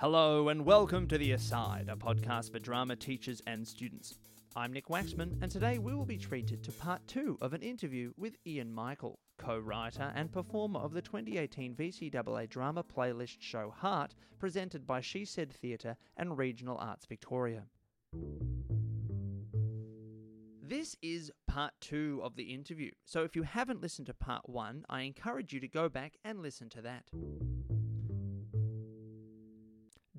Hello and welcome to The Aside, a podcast for drama teachers and students. I'm Nick Waxman, and today we will be treated to part two of an interview with Ian Michael, co writer and performer of the 2018 VCAA drama playlist show HART, presented by She Said Theatre and Regional Arts Victoria. This is part two of the interview, so if you haven't listened to part one, I encourage you to go back and listen to that.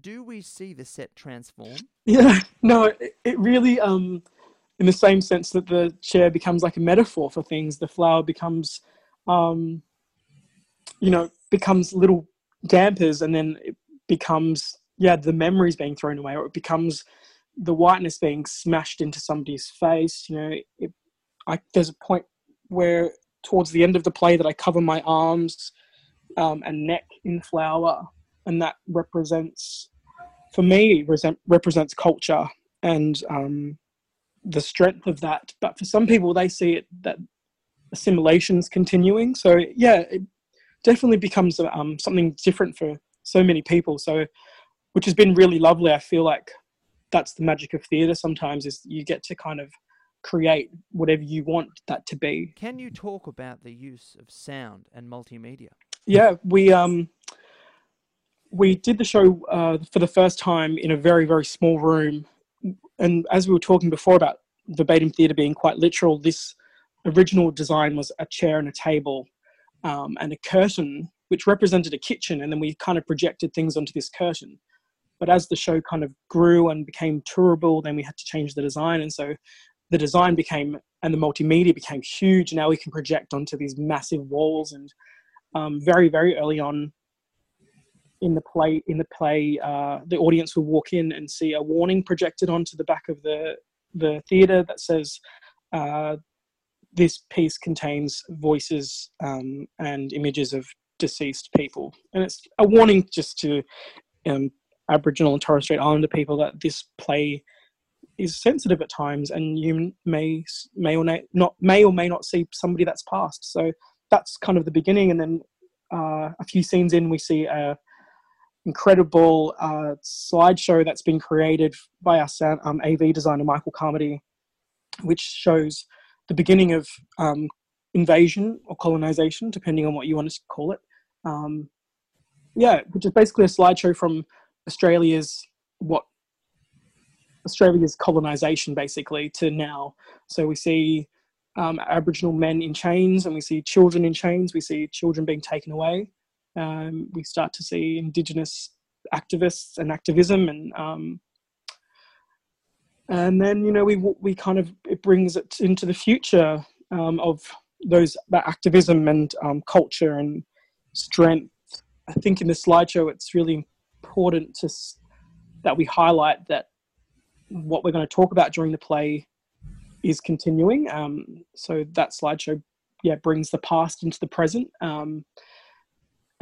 Do we see the set transform? Yeah, no, it, it really, um, in the same sense that the chair becomes like a metaphor for things, the flour becomes, um, you know, becomes little dampers and then it becomes, yeah, the memories being thrown away, or it becomes the whiteness being smashed into somebody's face. You know, it, I, there's a point where towards the end of the play that I cover my arms um, and neck in flour, and that represents for me resent, represents culture and um, the strength of that. But for some people, they see it that assimilation's continuing. So yeah, it definitely becomes um, something different for so many people. So, which has been really lovely. I feel like that's the magic of theatre. Sometimes is you get to kind of create whatever you want that to be. Can you talk about the use of sound and multimedia? Yeah, we um we did the show uh, for the first time in a very very small room. And as we were talking before about verbatim theatre being quite literal this original design was a chair and a table um, and a curtain which represented a kitchen and then we kind of projected things onto this curtain. But as the show kind of grew and became tourable then we had to change the design and so the design became and the multimedia became huge. Now we can project onto these massive walls and um, very very early on in the play in the play uh, the audience will walk in and see a warning projected onto the back of the the theater that says uh, this piece contains voices um, and images of deceased people. And it's a warning just to um, aboriginal and torres strait islander people that this play is sensitive at times and you may may or may not may or may not see somebody that's passed. So that's kind of the beginning. And then uh, a few scenes in we see a incredible uh, slideshow that's been created by our sound, um, AV designer Michael Carmody, which shows the beginning of um, invasion or colonization, depending on what you want to call it. Um, yeah, which is basically a slideshow from Australia's what Australia's colonization basically to now. So we see um, Aboriginal men in chains, and we see children in chains. We see children being taken away um, we start to see indigenous activists and activism and um, and then you know we we kind of it brings it into the future um, of those that activism and um, culture and strength. I think in the slideshow it's really important to that we highlight that what we're going to talk about during the play is continuing. Um, so that slideshow, yeah, brings the past into the present. Um,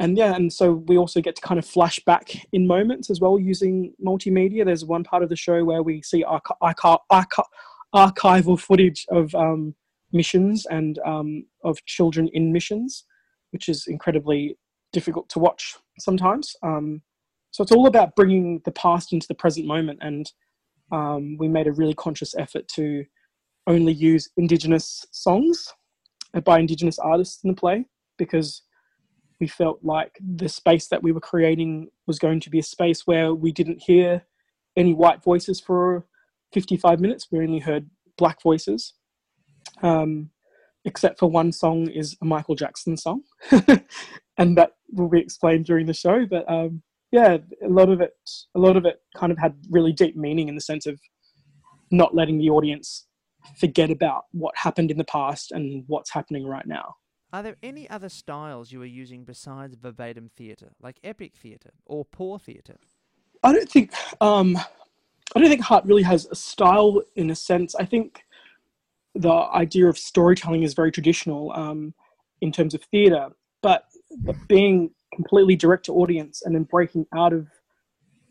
and yeah, and so we also get to kind of flash back in moments as well using multimedia. There's one part of the show where we see archi- archi- archi- archival footage of um, missions and um, of children in missions, which is incredibly difficult to watch sometimes. Um, so it's all about bringing the past into the present moment, and um, we made a really conscious effort to only use Indigenous songs by Indigenous artists in the play because we felt like the space that we were creating was going to be a space where we didn't hear any white voices for 55 minutes. We only heard black voices. Um, except for one song is a Michael Jackson song, and that will be explained during the show. But um, yeah, a lot of it, a lot of it, kind of had really deep meaning in the sense of not letting the audience forget about what happened in the past and what's happening right now. Are there any other styles you are using besides verbatim theatre, like epic theatre or poor theatre? I don't think um, I don't think HART really has a style in a sense. I think the idea of storytelling is very traditional um, in terms of theatre, but, but being completely direct to audience and then breaking out of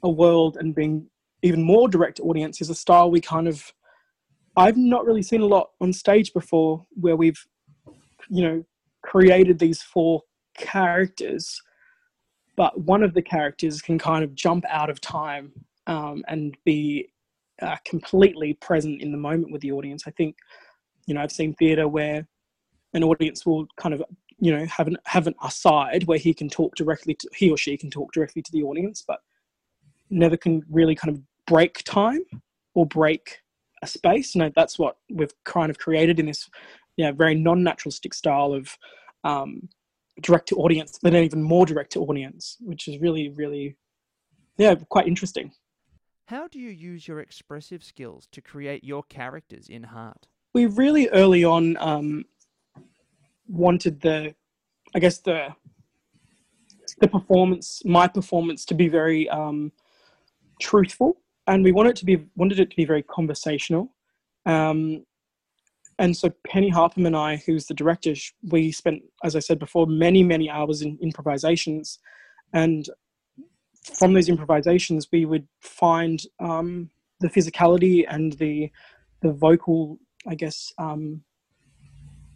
a world and being even more direct to audience is a style we kind of I've not really seen a lot on stage before where we've you know created these four characters but one of the characters can kind of jump out of time um, and be uh, completely present in the moment with the audience. I think, you know, I've seen theatre where an audience will kind of, you know, have an have an aside where he can talk directly to he or she can talk directly to the audience, but never can really kind of break time or break a space. And that's what we've kind of created in this, you know, very non-naturalistic style of um, direct to audience, but then even more direct to audience, which is really, really, yeah, quite interesting. How do you use your expressive skills to create your characters in HART? We really early on um, wanted the, I guess the, the performance, my performance, to be very um, truthful, and we wanted it to be wanted it to be very conversational. Um, and so Penny Harpham and I, who's the director, we spent, as I said before, many many hours in improvisations, and from those improvisations, we would find um, the physicality and the the vocal, I guess, um,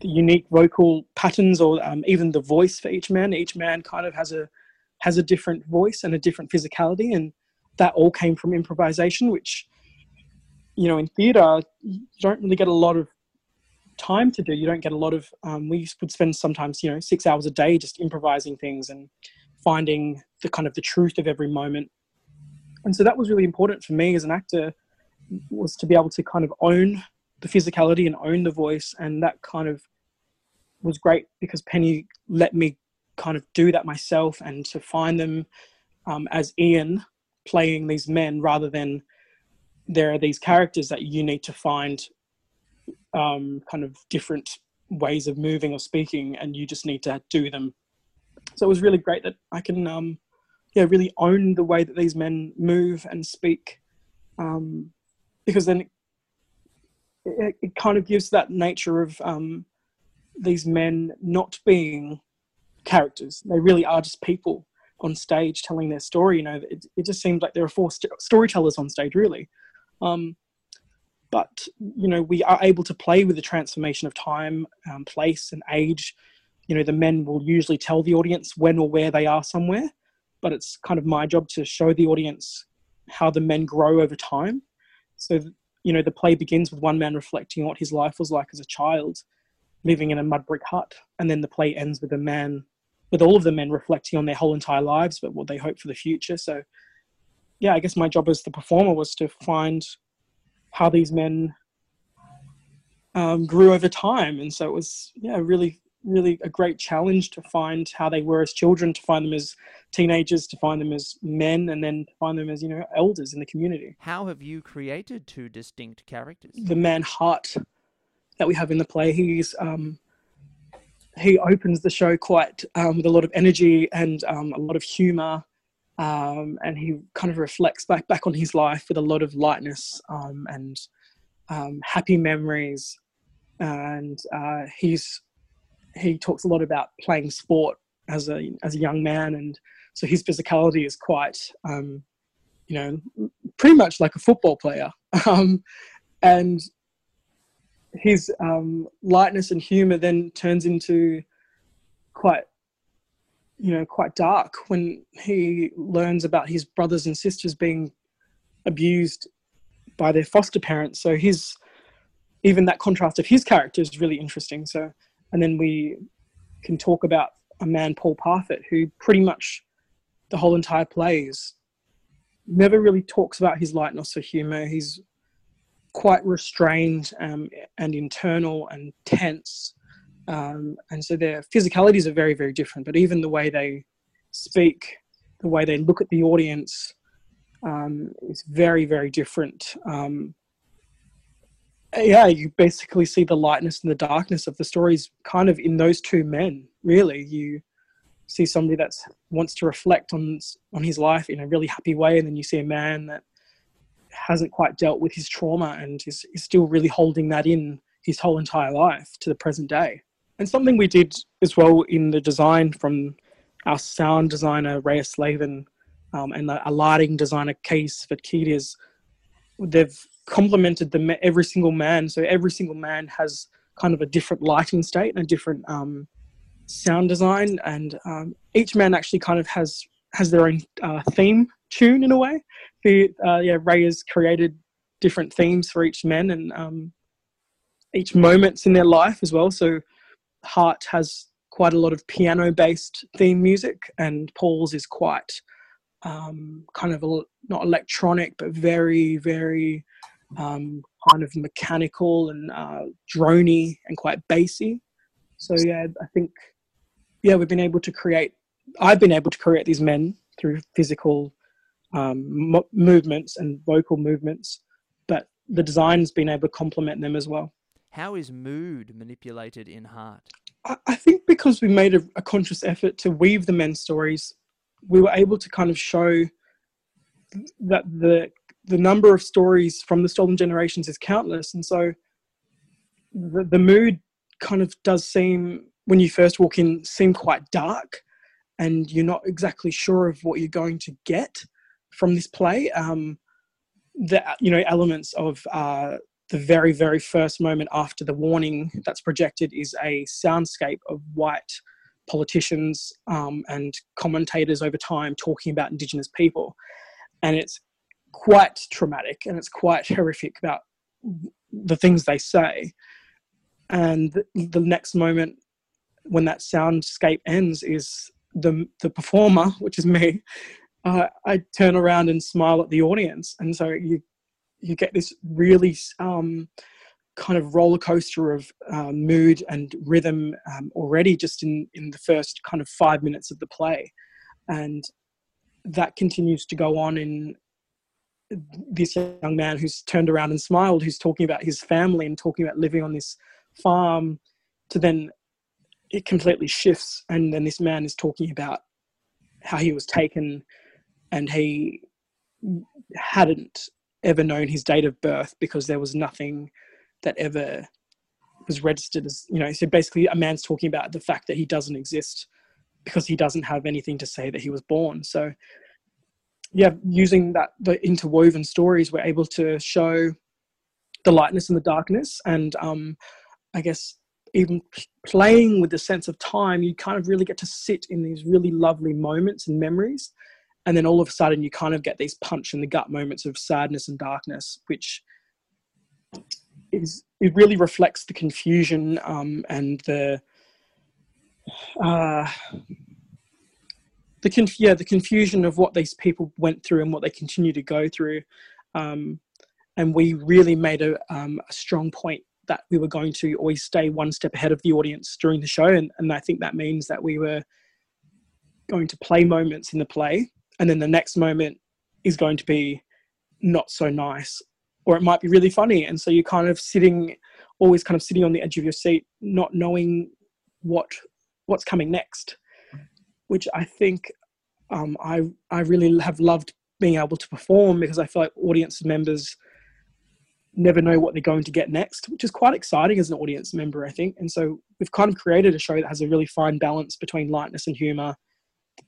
the unique vocal patterns, or um, even the voice for each man. Each man kind of has a has a different voice and a different physicality, and that all came from improvisation. Which, you know, in theatre, you don't really get a lot of time to do. You don't get a lot of. Um, we would spend sometimes, you know, six hours a day just improvising things and finding the kind of the truth of every moment. And so that was really important for me as an actor was to be able to kind of own the physicality and own the voice and that kind of was great because Penny let me kind of do that myself and to find them um, as Ian playing these men rather than there are these characters that you need to find um, kind of different ways of moving or speaking and you just need to do them so it was really great that I can, um, yeah, really own the way that these men move and speak, um, because then it, it, kind of gives that nature of um, these men not being characters; they really are just people on stage telling their story. You know, it, it just seems like there are four st- storytellers on stage, really. Um, but you know, we are able to play with the transformation of time, um, place, and age. You know the men will usually tell the audience when or where they are somewhere but it's kind of my job to show the audience how the men grow over time. So you know the play begins with one man reflecting on what his life was like as a child living in a mud brick hut and then the play ends with a man with all of the men reflecting on their whole entire lives but what they hope for the future. So yeah i guess my job as the performer was to find how these men um, grew over time and so it was yeah really really a great challenge to find how they were as children, to find them as teenagers, to find them as men, and then to find them as you know elders in the community. How have you created two distinct characters? The man Hart that we have in the play, he's um, he opens the show quite um, with a lot of energy and um, a lot of humor. Um, and he kind of reflects back back on his life with a lot of lightness um, and um, happy memories. And uh, he's he talks a lot about playing sport as a as a young man, and so his physicality is quite, um, you know, pretty much like a football player, um, and his um, lightness and humor then turns into quite you know quite dark when he learns about his brothers and sisters being abused by their foster parents so his even that contrast of his character is really interesting so and then we can talk about a man, Paul Parfitt, who pretty much the whole entire play is never really talks about his lightness or humor. He's quite restrained um, and internal and tense. Um, and so their physicalities are very, very different. But even the way they speak, the way they look at the audience um, is very, very different. Um, yeah, you basically see the lightness and the darkness of the stories kind of in those two men. Really, you see somebody that wants to reflect on on his life in a really happy way, and then you see a man that hasn't quite dealt with his trauma and is, is still really holding that in his whole entire life to the present day. And something we did as well in the design from our sound designer Rhea Slavin um, and the, a lighting designer Katie Sfetkidis, they've complemented the every single man. So every single man has kind of a different lighting state and a different um, sound design, and um, each man actually kind of has has their own uh, theme tune in a way. The uh, yeah, Ray has created different themes for each man and um, each moments in their life as well. So Hart has quite a lot of piano based theme music, and Paul's is quite um, kind of a, not electronic, but very, very um, kind of mechanical and uh, drony and quite bassy. So yeah, I think yeah we've been able to create. I've been able to create these men through physical um, movements and vocal movements, but the design's been able to complement them as well. How is mood manipulated in HART? I, think because we made a, a conscious effort to weave the men's stories, we were able to kind of show that the the number of stories from the stolen generations is countless and so the, the mood kind of does seem when you first walk in seem quite dark and you're not exactly sure of what you're going to get from this play um the you know elements of uh the very very first moment after the warning that's projected is a soundscape of white politicians um, and commentators over time talking about indigenous people and it's quite traumatic and it's quite horrific about the things they say. And the next moment when that soundscape ends is the the performer, which is me. Uh, I turn around and smile at the audience, and so you you get this really um, kind of roller coaster of uh, mood and rhythm um, already just in in the first kind of five minutes of the play, and that continues to go on in this young man who's turned around and smiled, who's talking about his family and talking about living on this farm, to then it completely shifts. And then this man is talking about how he was taken and he hadn't ever known his date of birth because there was nothing that ever was registered as, you know, so basically a man's talking about the fact that he doesn't exist because he doesn't have anything to say that he was born. So yeah, using that the interwoven stories, we're able to show the lightness and the darkness, and um, I guess even playing with the sense of time, you kind of really get to sit in these really lovely moments and memories, and then all of a sudden you kind of get these punch in the gut moments of sadness and darkness, which is it really reflects the confusion um, and the uh, the conf- yeah the confusion of what these people went through and what they continue to go through. Um, and we really made a, um, a, strong point that we were going to always stay one step ahead of the audience during the show. And, and i think that means that we were going to play moments in the play and then the next moment is going to be not so nice or it might be really funny and so you're kind of sitting always kind of sitting on the edge of your seat not knowing what what's coming next which I think um, I I really have loved being able to perform because I feel like audience members never know what they're going to get next, which is quite exciting as an audience member, I think. And so we've kind of created a show that has a really fine balance between lightness and humor,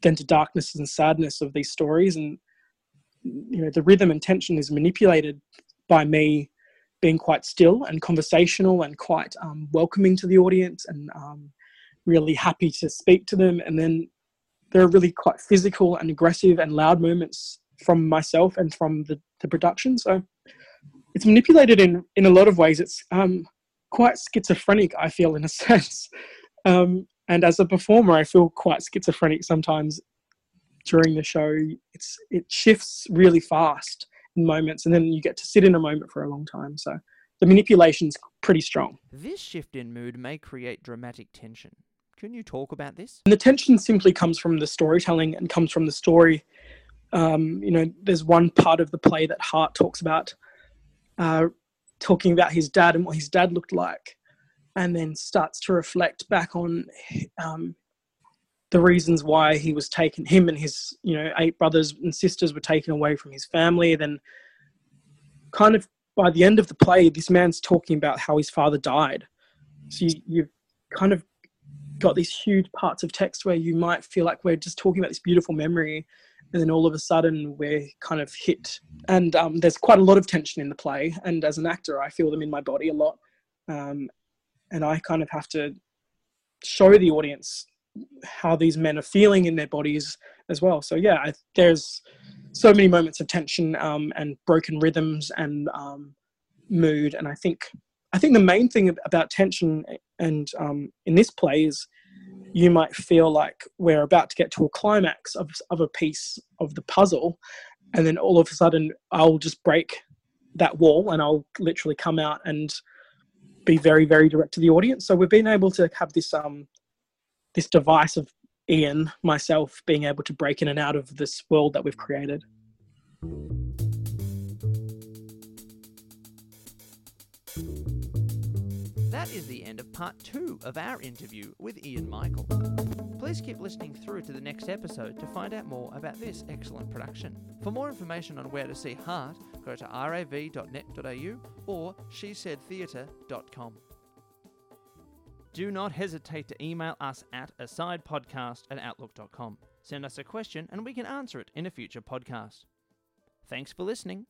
then to darkness and sadness of these stories. And you know, the rhythm and tension is manipulated by me being quite still and conversational and quite um, welcoming to the audience and um, really happy to speak to them. And then there are really quite physical and aggressive and loud moments from myself and from the, the production. So it's manipulated in, in a lot of ways. It's um, quite schizophrenic, I feel, in a sense. Um, and as a performer, I feel quite schizophrenic sometimes during the show. It's it shifts really fast in moments, and then you get to sit in a moment for a long time. So the manipulation's pretty strong. This shift in mood may create dramatic tension. Can you talk about this? And the tension simply comes from the storytelling and comes from the story. Um, you know, there's one part of the play that Hart talks about, uh, talking about his dad and what his dad looked like, and then starts to reflect back on um, the reasons why he was taken. Him and his, you know, eight brothers and sisters were taken away from his family. Then, kind of by the end of the play, this man's talking about how his father died. So you, you kind of got these huge parts of text where you might feel like we're just talking about this beautiful memory and then all of a sudden we're kind of hit and um, there's quite a lot of tension in the play and as an actor i feel them in my body a lot um, and i kind of have to show the audience how these men are feeling in their bodies as well. So yeah, I, there's so many moments of tension um, and broken rhythms and um, mood, and I think I think the main thing about tension and um, in this play is you might feel like we're about to get to a climax of, of a piece of the puzzle and then all of a sudden i'll just break that wall and i'll literally come out and be very very direct to the audience so we've been able to have this um this device of ian myself being able to break in and out of this world that we've created That is the end of part two of our interview with Ian Michael. Please keep listening through to the next episode to find out more about this excellent production. For more information on where to see HART, go to rav.net.au or shesaidtheatre.com. Do not hesitate to email us at asidepodcast at outlook.com. Send us a question and we can answer it in a future podcast. Thanks for listening.